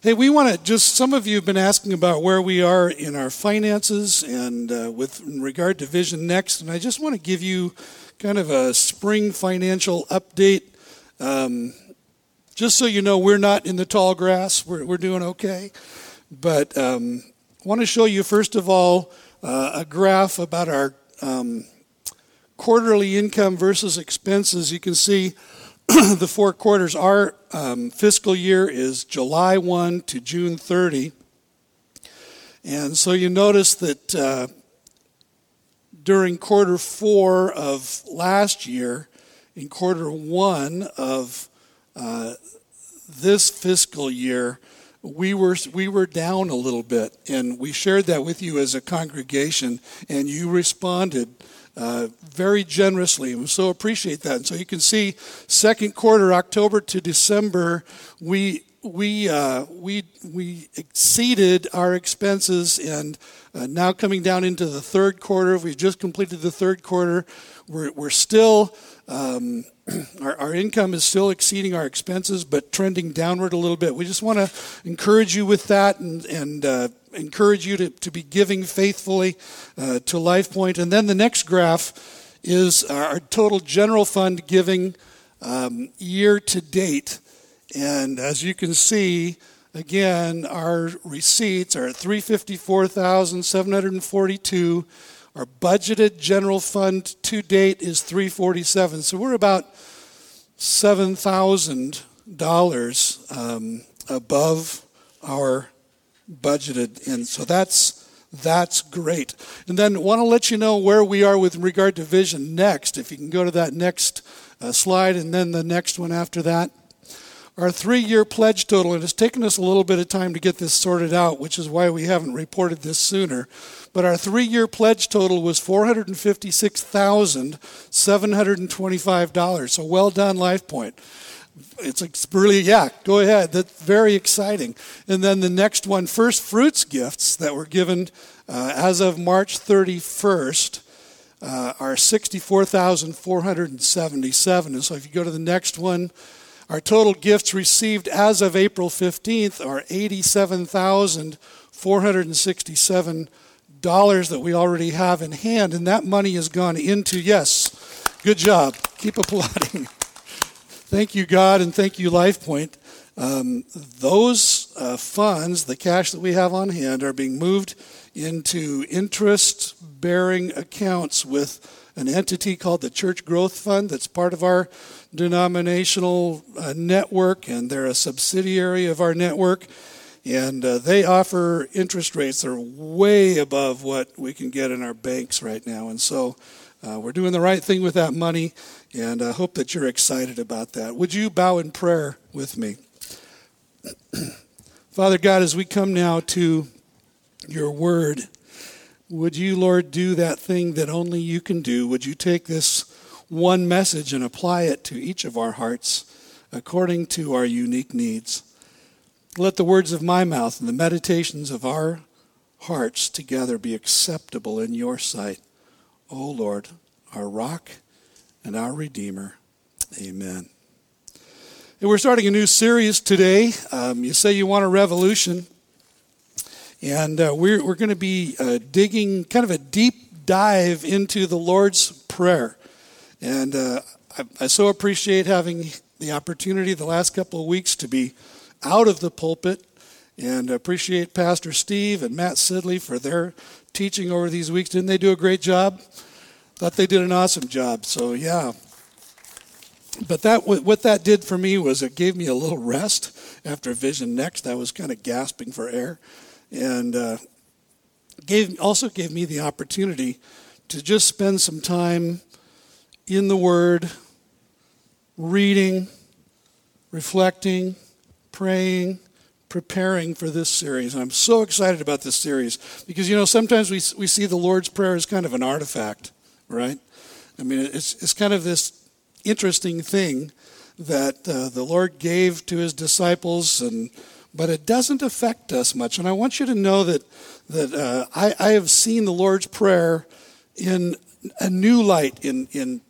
Hey, we want to just, some of you have been asking about where we are in our finances and uh, with regard to Vision Next, and I just want to give you kind of a spring financial update. Um, just so you know, we're not in the tall grass, we're, we're doing okay. But um, I want to show you, first of all, uh, a graph about our um, quarterly income versus expenses. You can see the four quarters. Our um, fiscal year is July 1 to June 30. And so you notice that uh, during quarter four of last year, in quarter one of uh, this fiscal year, we were we were down a little bit, and we shared that with you as a congregation, and you responded uh, very generously. We so appreciate that. And so you can see, second quarter, October to December, we we uh, we we exceeded our expenses, and uh, now coming down into the third quarter, we've just completed the third quarter. We're we're still. Um, our, our, income is still exceeding our expenses, but trending downward a little bit. We just want to encourage you with that and, and uh, encourage you to, to be giving faithfully uh, to LifePoint. And then the next graph is our total general fund giving um, year to date. And as you can see, again, our receipts are 354,742. Our budgeted general fund to date is 347. So we're about $7,000 um, above our budgeted and so that's that's great. And then want to let you know where we are with regard to vision next if you can go to that next uh, slide and then the next one after that. Our three-year pledge total and it's taken us a little bit of time to get this sorted out which is why we haven't reported this sooner. But our three-year pledge total was $456725 so well done lifepoint it's like really yeah go ahead. That's very exciting. And then the next one first fruits gifts that were given uh, as of march 31st uh, are 64477 and so if you go to the next one our total gifts received as of april 15th are 87467 dollars that we already have in hand. And that money has gone into yes good job. Keep applauding Thank you, God, and thank you, LifePoint. Um, those uh, funds, the cash that we have on hand, are being moved into interest bearing accounts with an entity called the Church Growth Fund that's part of our denominational uh, network, and they're a subsidiary of our network. And uh, they offer interest rates that are way above what we can get in our banks right now. And so uh, we're doing the right thing with that money, and I hope that you're excited about that. Would you bow in prayer with me? Father God, as we come now to your word, would you, Lord, do that thing that only you can do? Would you take this one message and apply it to each of our hearts according to our unique needs? Let the words of my mouth and the meditations of our hearts together be acceptable in your sight. O Lord, our rock and our Redeemer. Amen. And we're starting a new series today. Um, you say you want a revolution. And uh, we're, we're going to be uh, digging kind of a deep dive into the Lord's Prayer. And uh, I, I so appreciate having the opportunity the last couple of weeks to be out of the pulpit and appreciate Pastor Steve and Matt Sidley for their teaching over these weeks. Didn't they do a great job? Thought they did an awesome job. So, yeah. But that what that did for me was it gave me a little rest after Vision Next. I was kind of gasping for air, and uh, gave also gave me the opportunity to just spend some time in the Word, reading, reflecting, praying, preparing for this series. And I'm so excited about this series because, you know, sometimes we, we see the Lord's Prayer as kind of an artifact, right? I mean, it's, it's kind of this interesting thing that uh, the Lord gave to his disciples, and, but it doesn't affect us much. And I want you to know that, that uh, I, I have seen the Lord's Prayer in a new light, in, in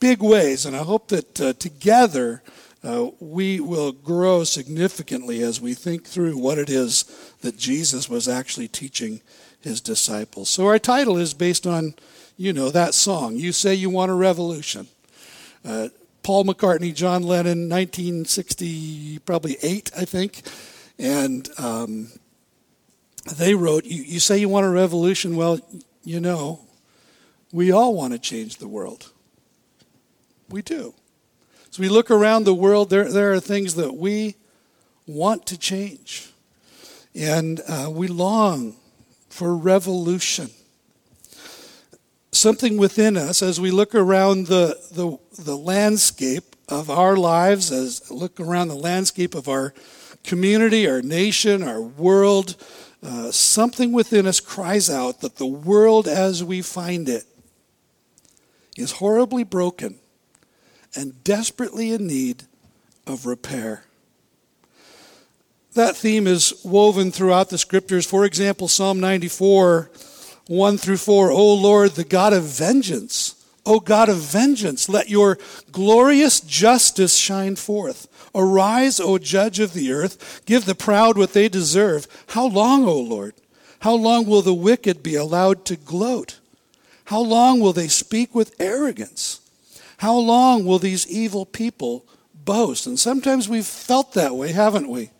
big ways. And I hope that uh, together uh, we will grow significantly as we think through what it is that Jesus was actually teaching his disciples. So our title is based on, you know, that song. You say you want a revolution. Uh, Paul McCartney, John Lennon, 1960, probably eight, I think, and um, they wrote, you, you say you want a revolution. Well, you know, we all want to change the world. We do. As we look around the world, there, there are things that we want to change. And uh, we long for revolution. Something within us, as we look around the, the, the landscape of our lives, as look around the landscape of our community, our nation, our world, uh, something within us cries out that the world as we find it is horribly broken and desperately in need of repair. That theme is woven throughout the scriptures. For example, Psalm 94, 1 through 4. O Lord, the God of vengeance, O God of vengeance, let your glorious justice shine forth. Arise, O judge of the earth, give the proud what they deserve. How long, O Lord? How long will the wicked be allowed to gloat? How long will they speak with arrogance? How long will these evil people boast? And sometimes we've felt that way, haven't we?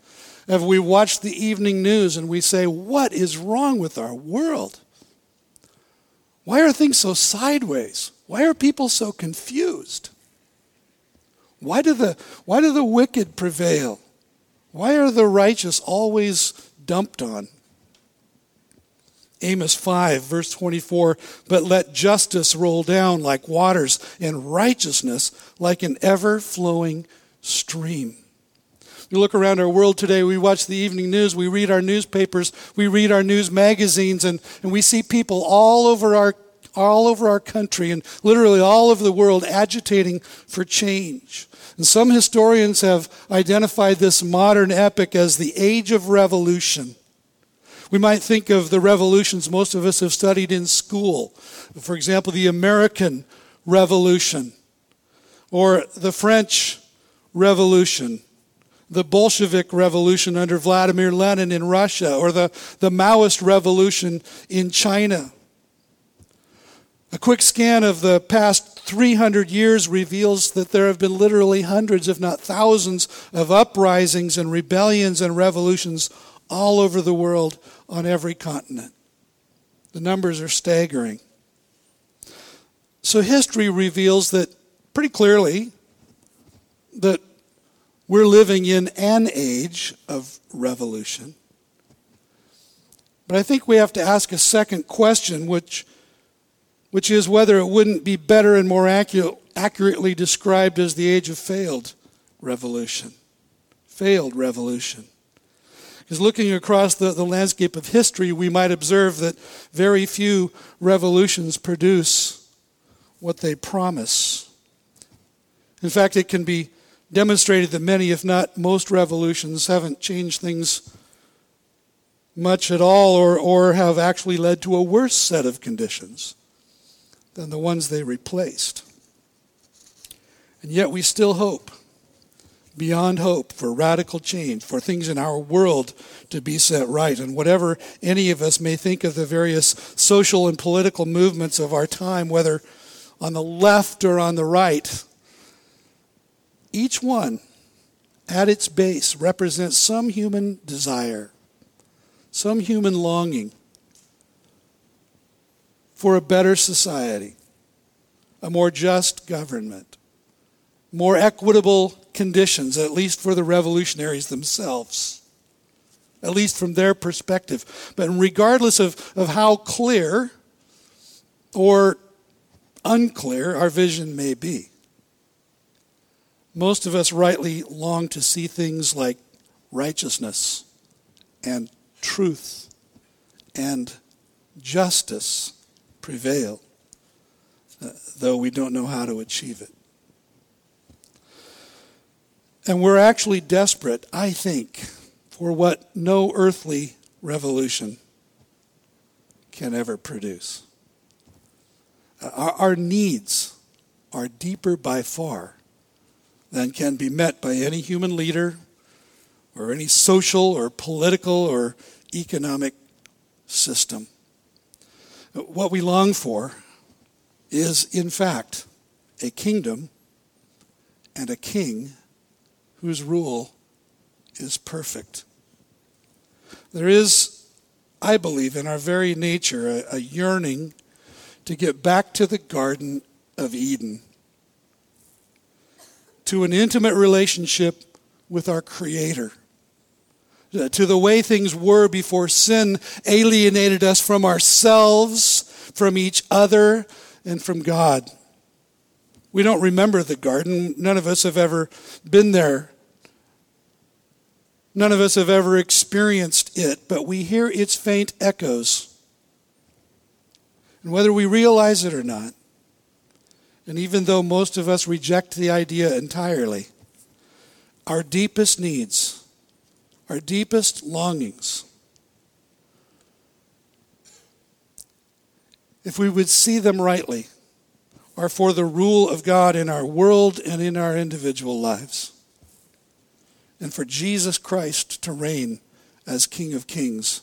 Have we watched the evening news and we say, What is wrong with our world? Why are things so sideways? Why are people so confused? Why do the, why do the wicked prevail? Why are the righteous always dumped on? Amos 5, verse 24, but let justice roll down like waters and righteousness like an ever flowing stream. We look around our world today, we watch the evening news, we read our newspapers, we read our news magazines, and, and we see people all over our all over our country and literally all over the world agitating for change. And some historians have identified this modern epic as the age of revolution. We might think of the revolutions most of us have studied in school. For example, the American Revolution or the French Revolution, the Bolshevik Revolution under Vladimir Lenin in Russia, or the, the Maoist Revolution in China. A quick scan of the past 300 years reveals that there have been literally hundreds, if not thousands, of uprisings and rebellions and revolutions all over the world on every continent. The numbers are staggering. So history reveals that pretty clearly that we're living in an age of revolution. But I think we have to ask a second question, which which is whether it wouldn't be better and more accurate, accurately described as the age of failed revolution. Failed revolution. Because looking across the, the landscape of history, we might observe that very few revolutions produce what they promise. In fact, it can be demonstrated that many, if not most, revolutions haven't changed things much at all or, or have actually led to a worse set of conditions than the ones they replaced. And yet we still hope, beyond hope, for radical change, for things in our world to be set right. And whatever any of us may think of the various social and political movements of our time, whether on the left or on the right, each one at its base represents some human desire, some human longing for a better society, a more just government, more equitable conditions, at least for the revolutionaries themselves, at least from their perspective. But regardless of, of how clear or unclear our vision may be, most of us rightly long to see things like righteousness and truth and justice prevail, uh, though we don't know how to achieve it. And we're actually desperate, I think, for what no earthly revolution can ever produce. Uh, our, our needs are deeper by far than can be met by any human leader or any social or political or economic system. What we long for is, in fact, a kingdom and a king whose rule is perfect. There is, I believe, in our very nature, a, a yearning to get back to the Garden of Eden, to an intimate relationship with our Creator, uh, to the way things were before sin alienated us from ourselves, from each other, and from God. We don't remember the garden. None of us have ever been there. None of us have ever experienced it, but we hear its faint echoes. And whether we realize it or not, and even though most of us reject the idea entirely, our deepest needs, our deepest longings, if we would see them rightly, are for the rule of God in our world and in our individual lives and for Jesus Christ to reign as King of Kings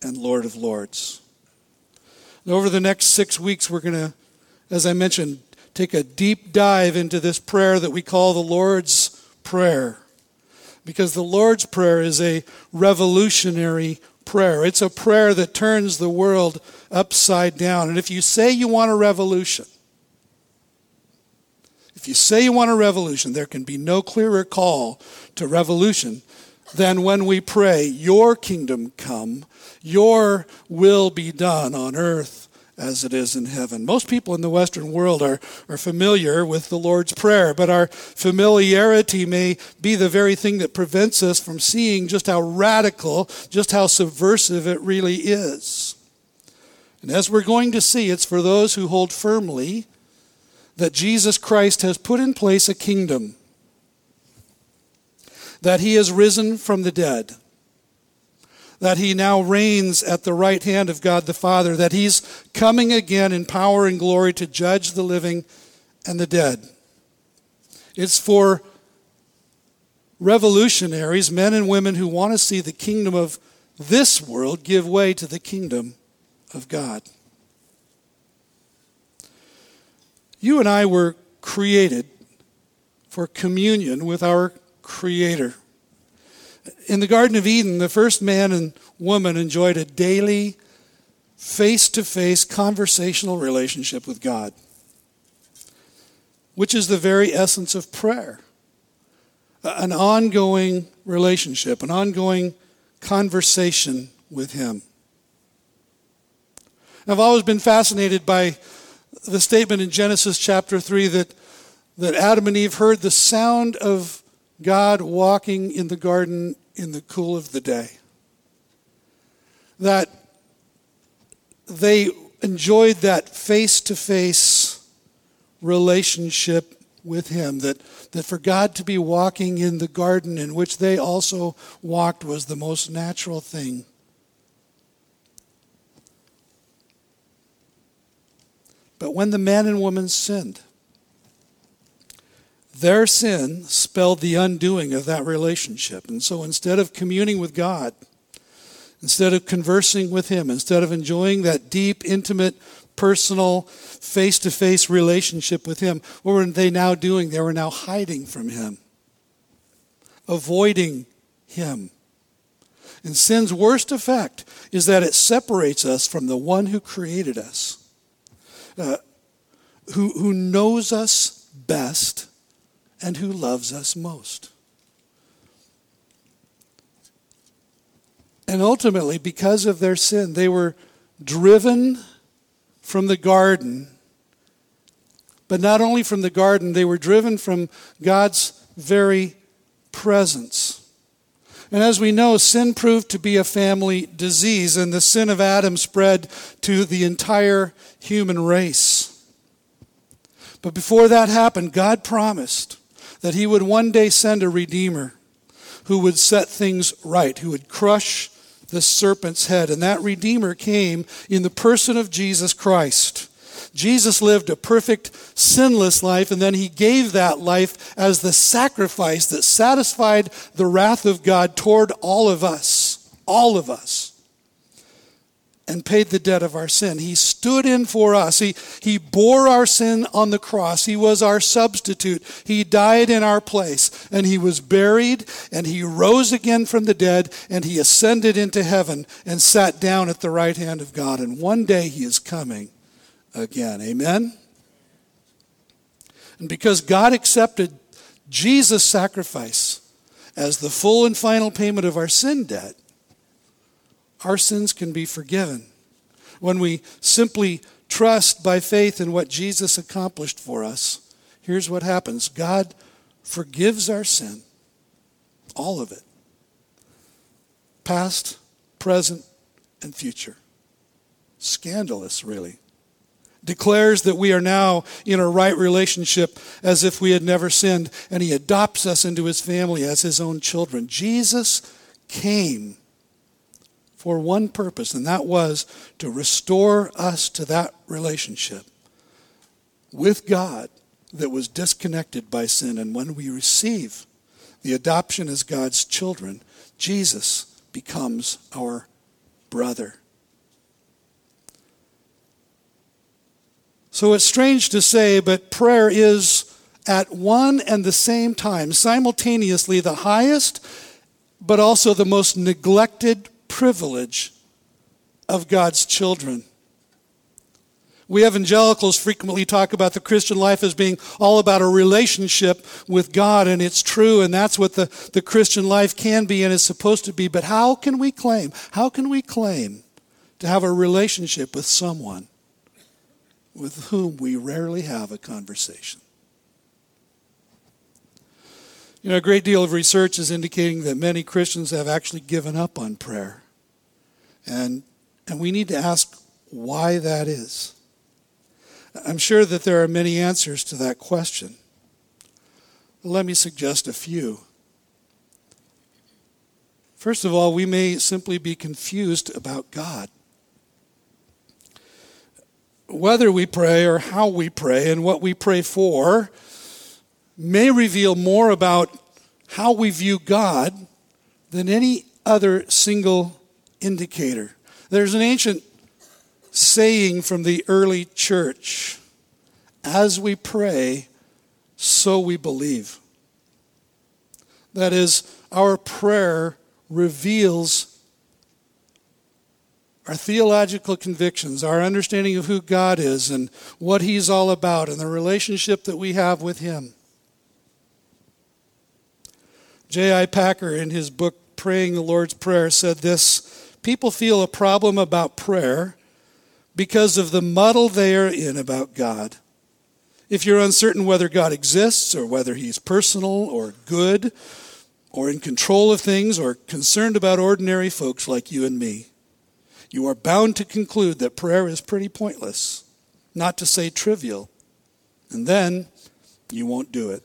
and Lord of Lords. And over the next six weeks, we're going to, as I mentioned, take a deep dive into this prayer that we call the Lord's Prayer. Because the Lord's Prayer is a revolutionary prayer. It's a prayer that turns the world upside down. And if you say you want a revolution, if you say you want a revolution, there can be no clearer call to revolution than when we pray, Your kingdom come, Your will be done on earth as it is in heaven. Most people in the Western world are, are familiar with the Lord's Prayer, but our familiarity may be the very thing that prevents us from seeing just how radical, just how subversive it really is. And as we're going to see, it's for those who hold firmly that Jesus Christ has put in place a kingdom, that he has risen from the dead, that he now reigns at the right hand of God the Father, that he's coming again in power and glory to judge the living and the dead. It's for revolutionaries, men and women who want to see the kingdom of this world give way to the kingdom of God. You and I were created for communion with our Creator. In the Garden of Eden, the first man and woman enjoyed a daily, face to face conversational relationship with God, which is the very essence of prayer an ongoing relationship, an ongoing conversation with Him. I've always been fascinated by the statement in Genesis chapter 3 that, that Adam and Eve heard the sound of God walking in the garden in the cool of the day. That they enjoyed that face to face relationship with Him. That, that for God to be walking in the garden in which they also walked was the most natural thing But when the man and woman sinned, their sin spelled the undoing of that relationship. And so instead of communing with God, instead of conversing with Him, instead of enjoying that deep, intimate, personal, face to face relationship with Him, what were they now doing? They were now hiding from Him, avoiding Him. And sin's worst effect is that it separates us from the one who created us uh, who, who knows us best and who loves us most. And ultimately, because of their sin, they were driven from the garden. But not only from the garden, they were driven from God's very presence. And as we know, sin proved to be a family disease, and the sin of Adam spread to the entire human race. But before that happened, God promised that He would one day send a Redeemer who would set things right, who would crush the serpent's head. And that Redeemer came in the person of Jesus Christ. Jesus lived a perfect, sinless life, and then he gave that life as the sacrifice that satisfied the wrath of God toward all of us. All of us and paid the debt of our sin. He stood in for us. He, he bore our sin on the cross. He was our substitute. He died in our place. And he was buried, and he rose again from the dead, and he ascended into heaven and sat down at the right hand of God. And one day he is coming again. Amen? And because God accepted Jesus' sacrifice as the full and final payment of our sin debt, our sins can be forgiven. When we simply trust by faith in what Jesus accomplished for us, here's what happens God forgives our sin, all of it past, present, and future. Scandalous, really. Declares that we are now in a right relationship as if we had never sinned, and he adopts us into his family as his own children. Jesus came for one purpose, and that was to restore us to that relationship with God that was disconnected by sin. And when we receive the adoption as God's children, Jesus becomes our brother. So it's strange to say, but prayer is at one and the same time, simultaneously, the highest, but also the most neglected privilege of God's children. We evangelicals frequently talk about the Christian life as being all about a relationship with God, and it's true, and that's what the, the Christian life can be and is supposed to be. But how can we claim, how can we claim to have a relationship with someone with whom we rarely have a conversation? You know, a great deal of research is indicating that many Christians have actually given up on prayer. And, and we need to ask why that is. I'm sure that there are many answers to that question. Let me suggest a few. First of all, we may simply be confused about God. Whether we pray or how we pray and what we pray for may reveal more about how we view God than any other single indicator. There's an ancient saying from the early church as we pray, so we believe. That is, our prayer reveals our theological convictions, our understanding of who God is and what He's all about, and the relationship that we have with Him. J.I. Packer, in his book Praying the Lord's Prayer, said this people feel a problem about prayer because of the muddle they are in about God. If you're uncertain whether God exists or whether he's personal or good or in control of things or concerned about ordinary folks like you and me, you are bound to conclude that prayer is pretty pointless, not to say trivial, and then you won't do it.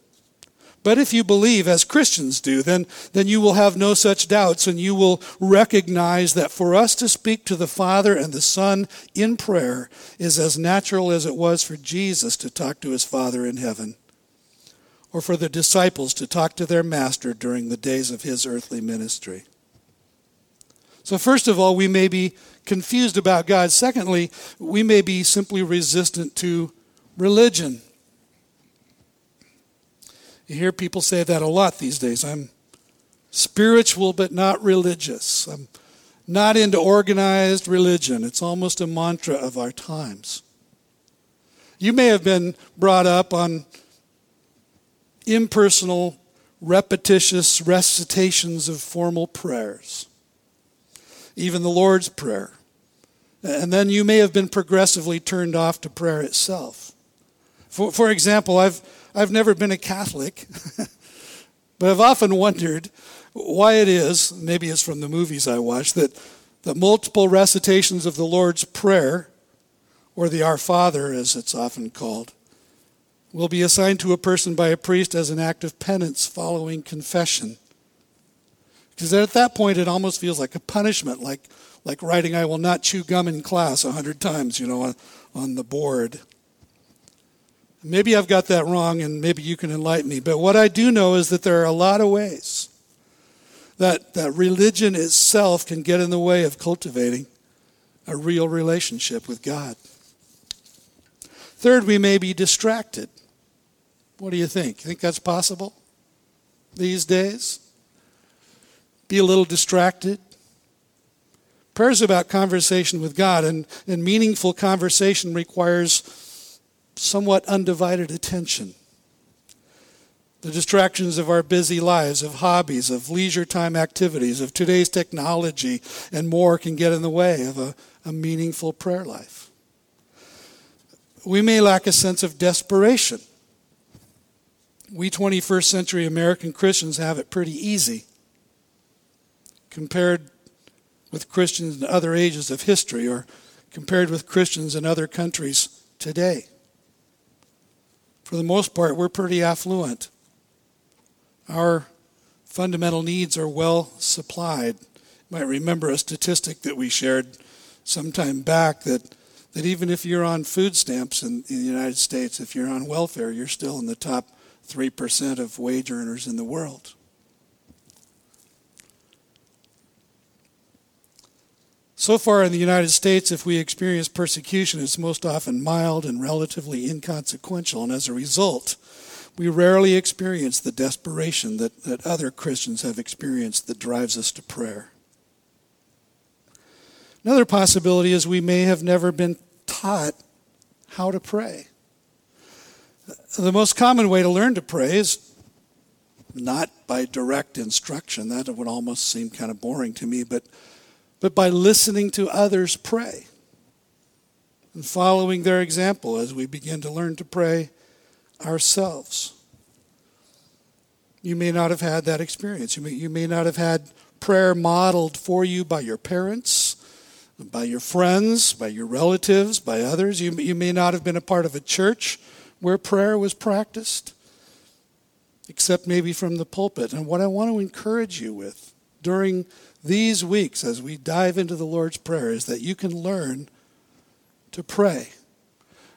But if you believe, as Christians do, then, then you will have no such doubts and you will recognize that for us to speak to the Father and the Son in prayer is as natural as it was for Jesus to talk to his Father in heaven or for the disciples to talk to their Master during the days of his earthly ministry. So, first of all, we may be confused about God. Secondly, we may be simply resistant to religion. You hear people say that a lot these days. I'm spiritual but not religious. I'm not into organized religion. It's almost a mantra of our times. You may have been brought up on impersonal, repetitious recitations of formal prayers, even the Lord's Prayer. And then you may have been progressively turned off to prayer itself. For, for example, I've I've never been a Catholic, but I've often wondered why it is, maybe it's from the movies I watch, that the multiple recitations of the Lord's Prayer, or the Our Father as it's often called, will be assigned to a person by a priest as an act of penance following confession. Because at that point, it almost feels like a punishment, like, like writing, I will not chew gum in class a hundred times, you know, on, on the board. Maybe I've got that wrong and maybe you can enlighten me. But what I do know is that there are a lot of ways that, that religion itself can get in the way of cultivating a real relationship with God. Third, we may be distracted. What do you think? You think that's possible these days? Be a little distracted? Prayer is about conversation with God, and, and meaningful conversation requires somewhat undivided attention. The distractions of our busy lives, of hobbies, of leisure time activities, of today's technology, and more can get in the way of a, a meaningful prayer life. We may lack a sense of desperation. We 21st century American Christians have it pretty easy compared with Christians in other ages of history or compared with Christians in other countries today. For the most part, we're pretty affluent. Our fundamental needs are well supplied. You might remember a statistic that we shared some time back that, that even if you're on food stamps in, in the United States, if you're on welfare, you're still in the top 3% of wage earners in the world. So far in the United States, if we experience persecution, it's most often mild and relatively inconsequential, and as a result, we rarely experience the desperation that, that other Christians have experienced that drives us to prayer. Another possibility is we may have never been taught how to pray. The most common way to learn to pray is not by direct instruction. That would almost seem kind of boring to me, but but by listening to others pray and following their example as we begin to learn to pray ourselves. You may not have had that experience. You may, you may not have had prayer modeled for you by your parents, by your friends, by your relatives, by others. You, you may not have been a part of a church where prayer was practiced, except maybe from the pulpit. And what I want to encourage you with during these weeks as we dive into the Lord's Prayer is that you can learn to pray.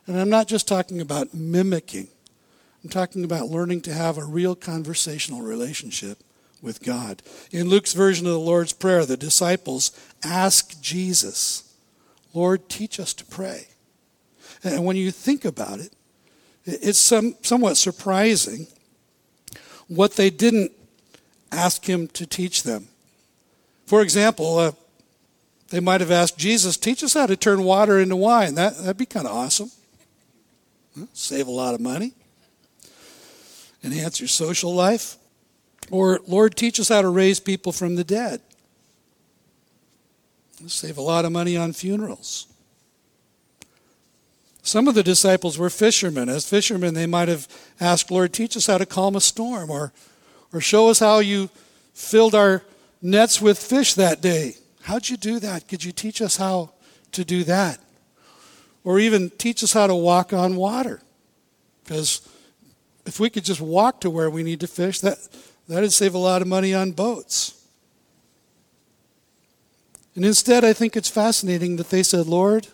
And I'm not just talking about mimicking, I'm talking about learning to have a real conversational relationship with God. In Luke's version of the Lord's Prayer, the disciples ask Jesus, Lord, teach us to pray. And when you think about it, it's some, somewhat surprising what they didn't ask him to teach them. For example, uh, they might have asked Jesus, teach us how to turn water into wine. That, that'd be kind of awesome. Save a lot of money. Enhance your social life. Or, Lord, teach us how to raise people from the dead. Save a lot of money on funerals. Some of the disciples were fishermen. As fishermen, they might have asked, Lord, teach us how to calm a storm, or, or show us how you filled our nets with fish that day. How'd you do that? Could you teach us how to do that? Or even teach us how to walk on water. Because if we could just walk to where we need to fish, that, that'd save a lot of money on boats. And instead, I think it's fascinating that they said, Lord,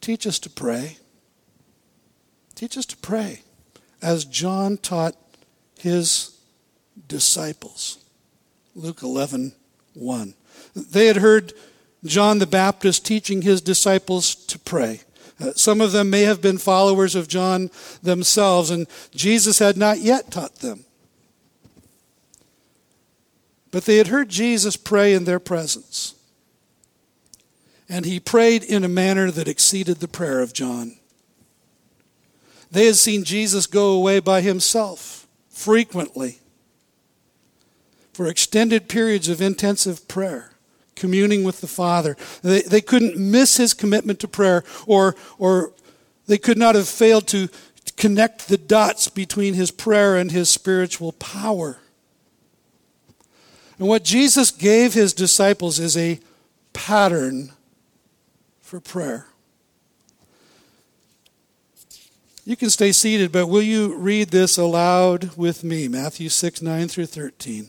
teach us to pray. Teach us to pray, as John taught his disciples. Luke 11, 1. They had heard John the Baptist teaching his disciples to pray. Uh, some of them may have been followers of John themselves, and Jesus had not yet taught them. But they had heard Jesus pray in their presence. And he prayed in a manner that exceeded the prayer of John. They had seen Jesus go away by himself frequently for extended periods of intensive prayer, communing with the Father. They, they couldn't miss his commitment to prayer, or, or they could not have failed to connect the dots between his prayer and his spiritual power. And what Jesus gave his disciples is a pattern for prayer. You can stay seated, but will you read this aloud with me? Matthew 6, 9 through 13.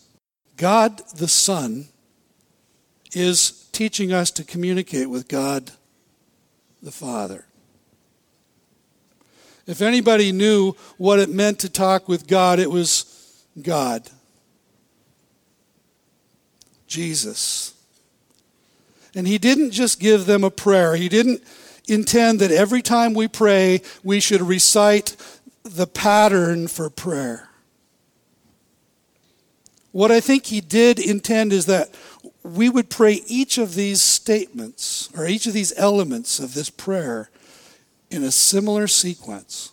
God the Son is teaching us to communicate with God the Father. If anybody knew what it meant to talk with God, it was God. Jesus. And he didn't just give them a prayer. He didn't intend that every time we pray, we should recite the pattern for prayer. What I think he did intend is that we would pray each of these statements or each of these elements of this prayer in a similar sequence.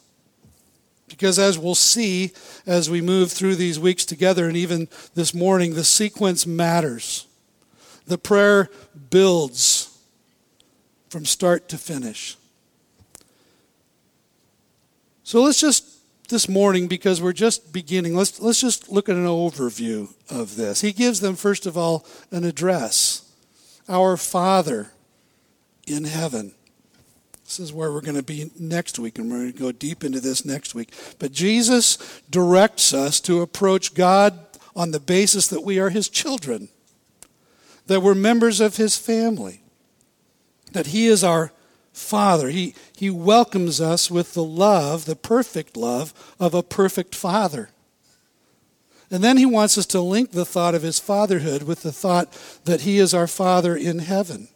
Because as we'll see as we move through these weeks together, and even this morning, the sequence matters. The prayer builds from start to finish. So let's just, this morning, because we're just beginning, let's, let's just look at an overview of this. He gives them, first of all, an address Our Father in heaven. This is where we're going to be next week, and we're going to go deep into this next week. But Jesus directs us to approach God on the basis that we are His children, that we're members of His family, that He is our Father. He, he welcomes us with the love, the perfect love, of a perfect Father. And then He wants us to link the thought of His fatherhood with the thought that He is our Father in heaven.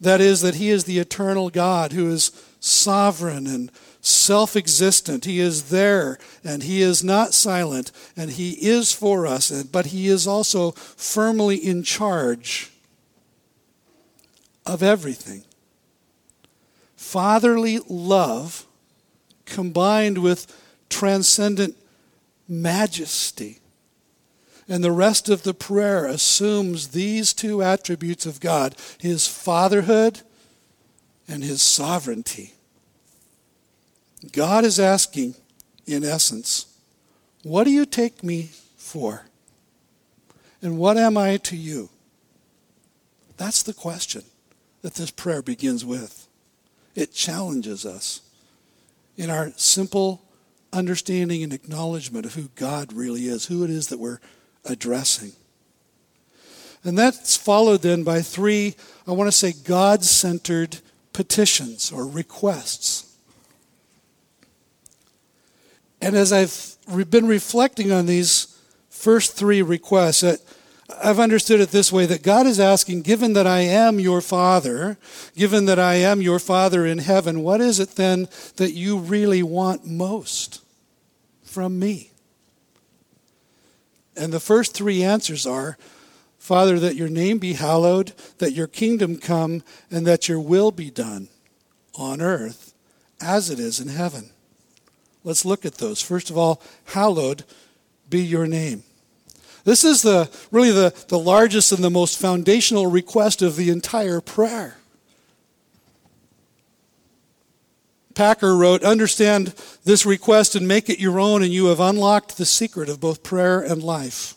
That is, that He is the eternal God who is sovereign and self existent. He is there and He is not silent and He is for us, but He is also firmly in charge of everything. Fatherly love combined with transcendent majesty and the rest of the prayer assumes these two attributes of God his fatherhood and his sovereignty. God is asking, in essence, what do you take me for? And what am I to you? That's the question that this prayer begins with. It challenges us in our simple understanding and acknowledgement of who God really is, who it is that we're addressing. And that's followed then by three, I want to say, God centered petitions or requests. And as I've been reflecting on these first three requests, I've understood it this way that God is asking, given that I am your Father, given that I am your Father in heaven, what is it then that you really want most from me? And the first three answers are Father, that your name be hallowed, that your kingdom come, and that your will be done on earth as it is in heaven. Let's look at those. First of all, hallowed be your name. This is the really the, the largest and the most foundational request of the entire prayer. Packer wrote, Understand this request and make it your own, and you have unlocked the secret of both prayer and life.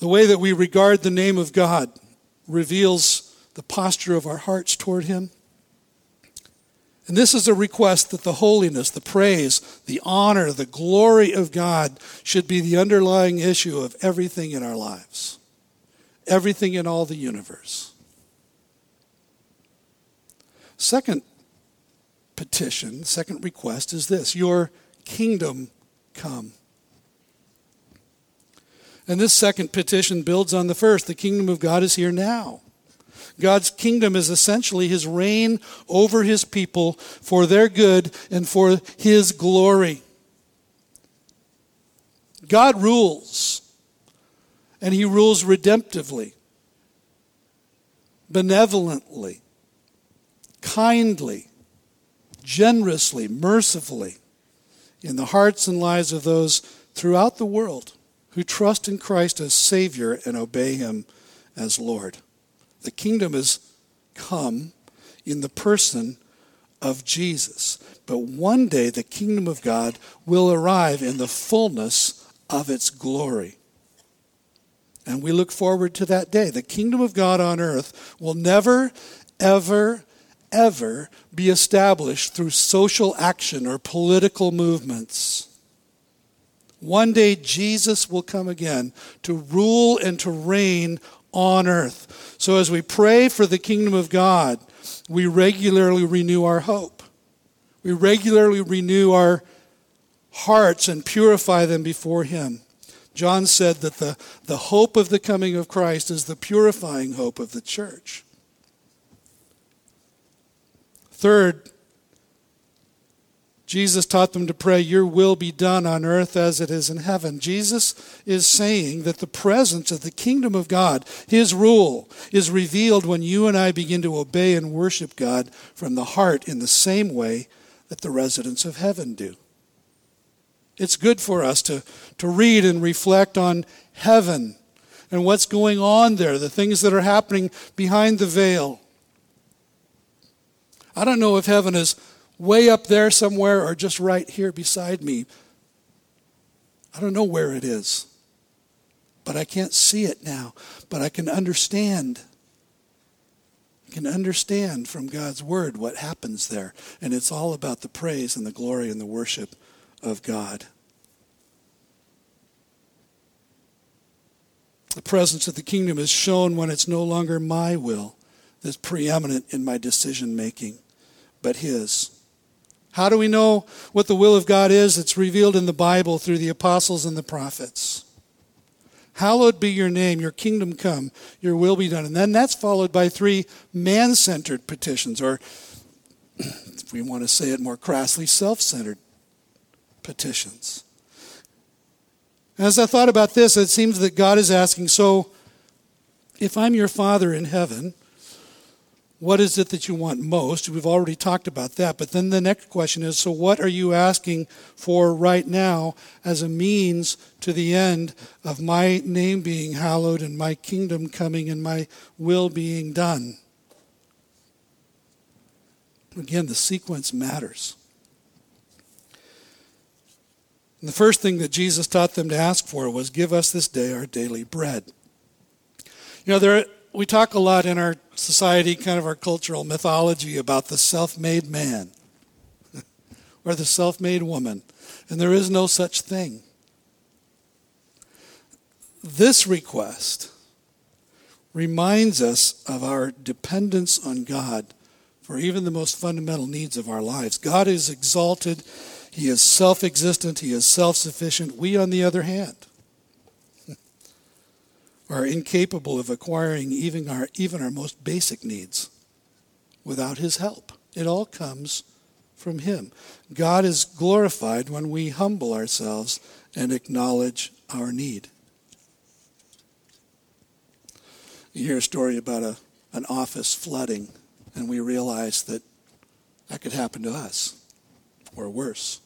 The way that we regard the name of God reveals the posture of our hearts toward Him. And this is a request that the holiness, the praise, the honor, the glory of God should be the underlying issue of everything in our lives, everything in all the universe. Second petition, second request is this Your kingdom come. And this second petition builds on the first. The kingdom of God is here now. God's kingdom is essentially his reign over his people for their good and for his glory. God rules, and he rules redemptively, benevolently kindly, generously, mercifully in the hearts and lives of those throughout the world who trust in Christ as Savior and obey Him as Lord. The kingdom has come in the person of Jesus. But one day the kingdom of God will arrive in the fullness of its glory. And we look forward to that day. The kingdom of God on earth will never, ever, ever be established through social action or political movements. One day Jesus will come again to rule and to reign on earth. So as we pray for the kingdom of God, we regularly renew our hope. We regularly renew our hearts and purify them before Him. John said that the, the hope of the coming of Christ is the purifying hope of the church. Third, Jesus taught them to pray, Your will be done on earth as it is in heaven. Jesus is saying that the presence of the kingdom of God, His rule, is revealed when you and I begin to obey and worship God from the heart in the same way that the residents of heaven do. It's good for us to, to read and reflect on heaven and what's going on there, the things that are happening behind the veil. I don't know if heaven is way up there somewhere or just right here beside me. I don't know where it is, but I can't see it now. But I can understand. I can understand from God's word what happens there. And it's all about the praise and the glory and the worship of God. The presence of the kingdom is shown when it's no longer my will that's preeminent in my decision making, but His. How do we know what the will of God is? It's revealed in the Bible through the apostles and the prophets. Hallowed be your name, your kingdom come, your will be done. And then that's followed by three man centered petitions, or if we want to say it more crassly, self centered petitions. As I thought about this, it seems that God is asking so, if I'm your Father in heaven, what is it that you want most? We've already talked about that. But then the next question is so, what are you asking for right now as a means to the end of my name being hallowed and my kingdom coming and my will being done? Again, the sequence matters. And the first thing that Jesus taught them to ask for was, Give us this day our daily bread. You know, there, we talk a lot in our society, kind of our cultural mythology, about the self made man or the self made woman. And there is no such thing. This request reminds us of our dependence on God for even the most fundamental needs of our lives. God is exalted he is self existent, he is self sufficient. We, on the other hand, are incapable of acquiring even our, even our most basic needs without his help. It all comes from him. God is glorified when we humble ourselves and acknowledge our need. You hear a story about a, an office flooding, and we realize that that could happen to us, or worse.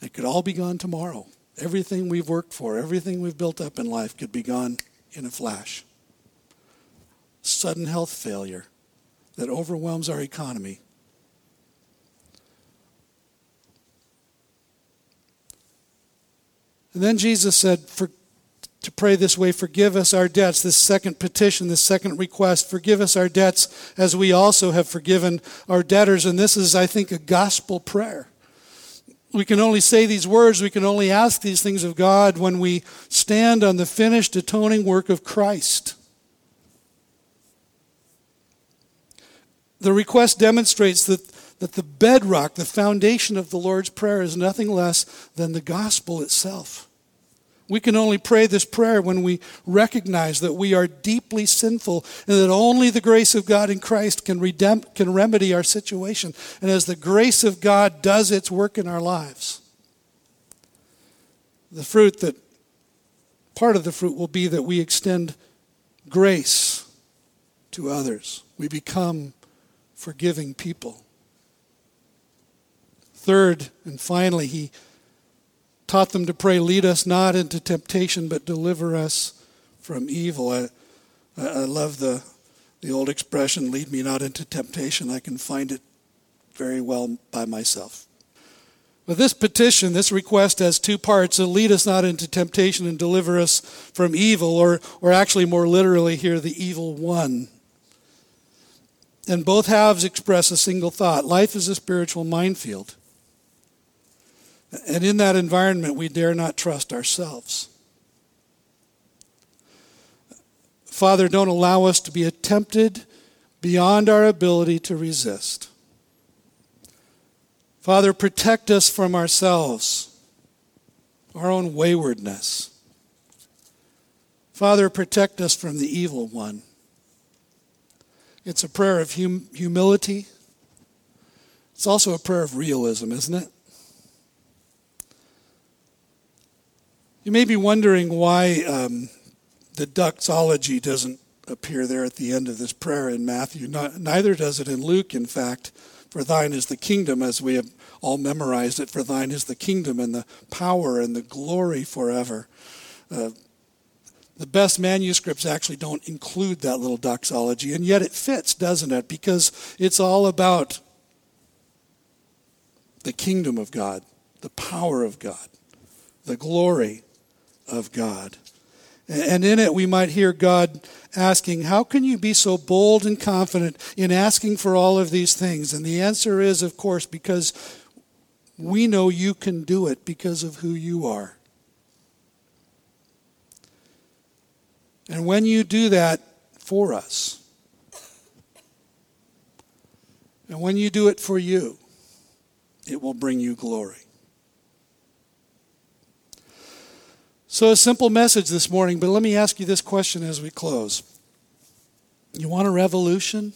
It could all be gone tomorrow. Everything we've worked for, everything we've built up in life could be gone in a flash. Sudden health failure that overwhelms our economy. And then Jesus said, for, to pray this way, forgive us our debts. This second petition, this second request, forgive us our debts as we also have forgiven our debtors. And this is, I think, a gospel prayer we can only say these words, we can only ask these things of God when we stand on the finished atoning work of Christ. The request demonstrates that, that the bedrock, the foundation of the Lord's Prayer is nothing less than the gospel itself. We can only pray this prayer when we recognize that we are deeply sinful and that only the grace of God in Christ can, can remedy our situation. And as the grace of God does its work in our lives, the fruit that, part of the fruit will be that we extend grace to others. We become forgiving people. Third and finally, he taught them to pray, Lead us not into temptation, but deliver us from evil. I, I love the, the old expression, lead me not into temptation, I can find it very well by myself. But this petition, this request has two parts. To lead us not into temptation and deliver us from evil, or, or actually more literally here, the evil one. And both halves express a single thought. Life is a spiritual minefield. And in that environment, we dare not trust ourselves. Father, don't allow us to be tempted beyond our ability to resist. Father, protect us from ourselves, our own waywardness. Father, protect us from the evil one. It's a prayer of hum- humility. It's also a prayer of realism, isn't it? You may be wondering why um, the doxology doesn't appear there at the end of this prayer in Matthew. Not, neither does it in Luke, in fact. For thine is the kingdom, as we have all memorized it. For thine is the kingdom and the power and the glory forever. Uh, the best manuscripts actually don't include that little doxology, and yet it fits, doesn't it? Because it's all about the kingdom of God, the power of God, the glory of God. And in it, we might hear God asking, How can you be so bold and confident in asking for all of these things? And the answer is, of course, because we know you can do it because of who you are. And when you do that for us, and when you do it for you, it will bring you glory. So, a simple message this morning, but let me ask you this question as we close. You want a revolution?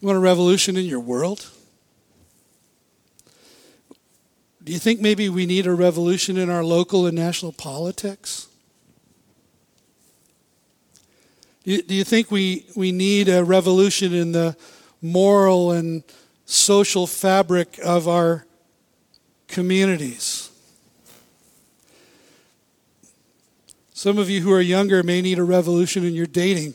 You want a revolution in your world? Do you think maybe we need a revolution in our local and national politics? Do you think we, we need a revolution in the moral and social fabric of our communities? Some of you who are younger may need a revolution in your dating.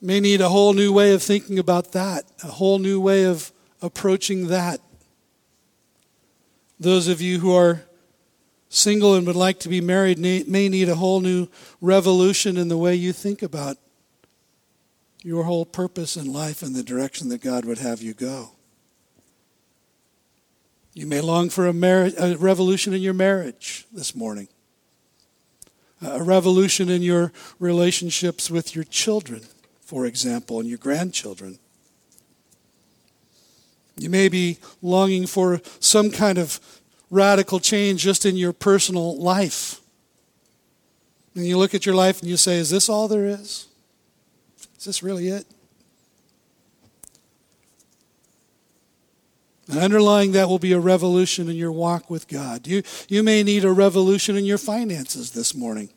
May need a whole new way of thinking about that, a whole new way of approaching that. Those of you who are single and would like to be married may need a whole new revolution in the way you think about your whole purpose in life and the direction that God would have you go. You may long for a, marriage, a revolution in your marriage this morning, a revolution in your relationships with your children, for example, and your grandchildren. You may be longing for some kind of radical change just in your personal life. And you look at your life and you say, Is this all there is? Is this really it? And underlying that will be a revolution in your walk with God. You, you may need a revolution in your finances this morning.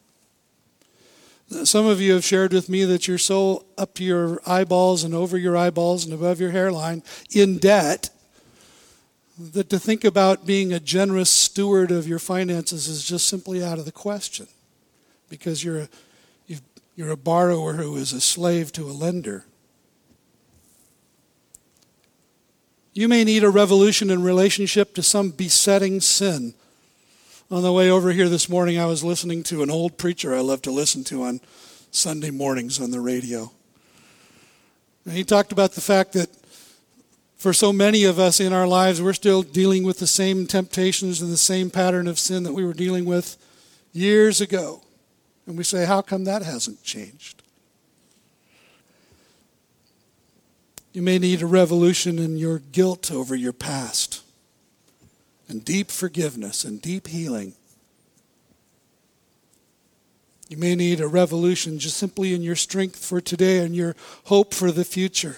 Some of you have shared with me that you're so up to your eyeballs and over your eyeballs and above your hairline in debt that to think about being a generous steward of your finances is just simply out of the question because you're a, you're a borrower who is a slave to a lender. You may need a revolution in relationship to some besetting sin. On the way over here this morning, I was listening to an old preacher I love to listen to on Sunday mornings on the radio. And he talked about the fact that for so many of us in our lives, we're still dealing with the same temptations and the same pattern of sin that we were dealing with years ago. And we say, how come that hasn't changed? You may need a revolution in your guilt over your past, and deep forgiveness and deep healing. You may need a revolution just simply in your strength for today and your hope for the future.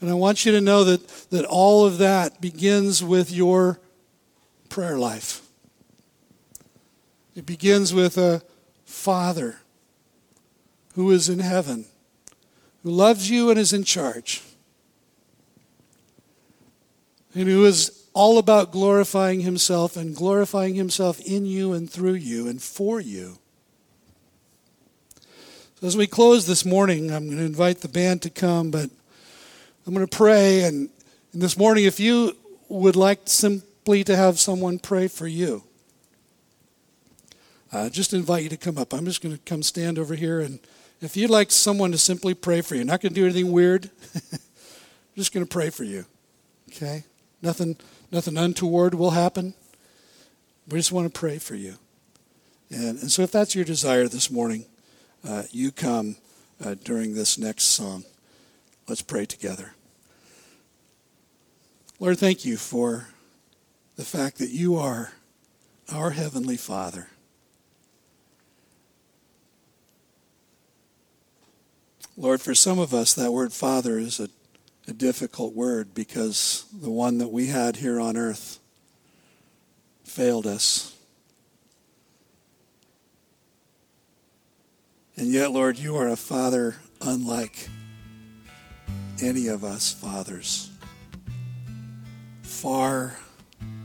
And I want you to know that, that all of that begins with your prayer life. It begins with a Father who is in heaven, who loves you and is in charge, and who is all about glorifying himself and glorifying himself in you and through you and for you. So as we close this morning, I'm going to invite the band to come, but I'm going to pray. And, and this morning, if you would like simply to have someone pray for you, uh, just invite you to come up. I'm just going to come stand over here. And if you'd like someone to simply pray for you, not going to do anything weird, just going to pray for you. Okay? Nothing, nothing untoward will happen. We just want to pray for you. And, and so if that's your desire this morning, uh, you come uh, during this next song. Let's pray together. Lord, thank you for the fact that you are our Heavenly Father. Lord, for some of us, that word Father is a, a difficult word because the one that we had here on earth failed us. And yet, Lord, you are a Father unlike any of us fathers, far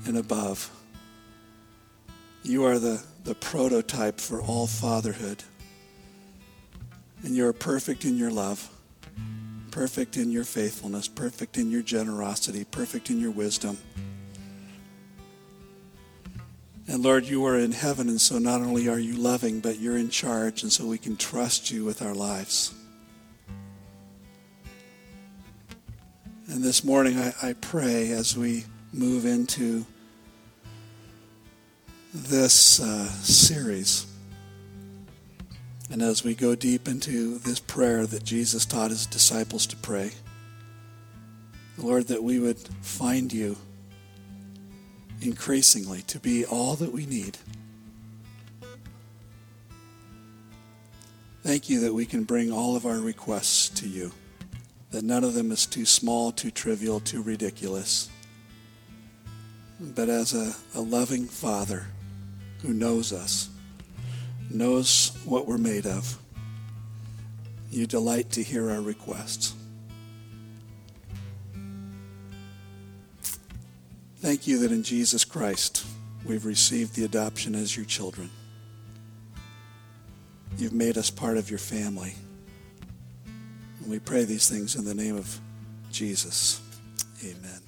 and above. You are the, the prototype for all fatherhood. And you are perfect in your love, perfect in your faithfulness, perfect in your generosity, perfect in your wisdom. And Lord, you are in heaven, and so not only are you loving, but you're in charge, and so we can trust you with our lives. And this morning, I, I pray as we move into this uh, series, and as we go deep into this prayer that Jesus taught his disciples to pray, Lord, that we would find you increasingly to be all that we need. Thank you that we can bring all of our requests to you, that none of them is too small, too trivial, too ridiculous. But as a, a loving Father who knows us, knows what we're made of, you delight to hear our requests. Thank you that in Jesus Christ we've received the adoption as your children. You've made us part of your family. And we pray these things in the name of Jesus. Amen.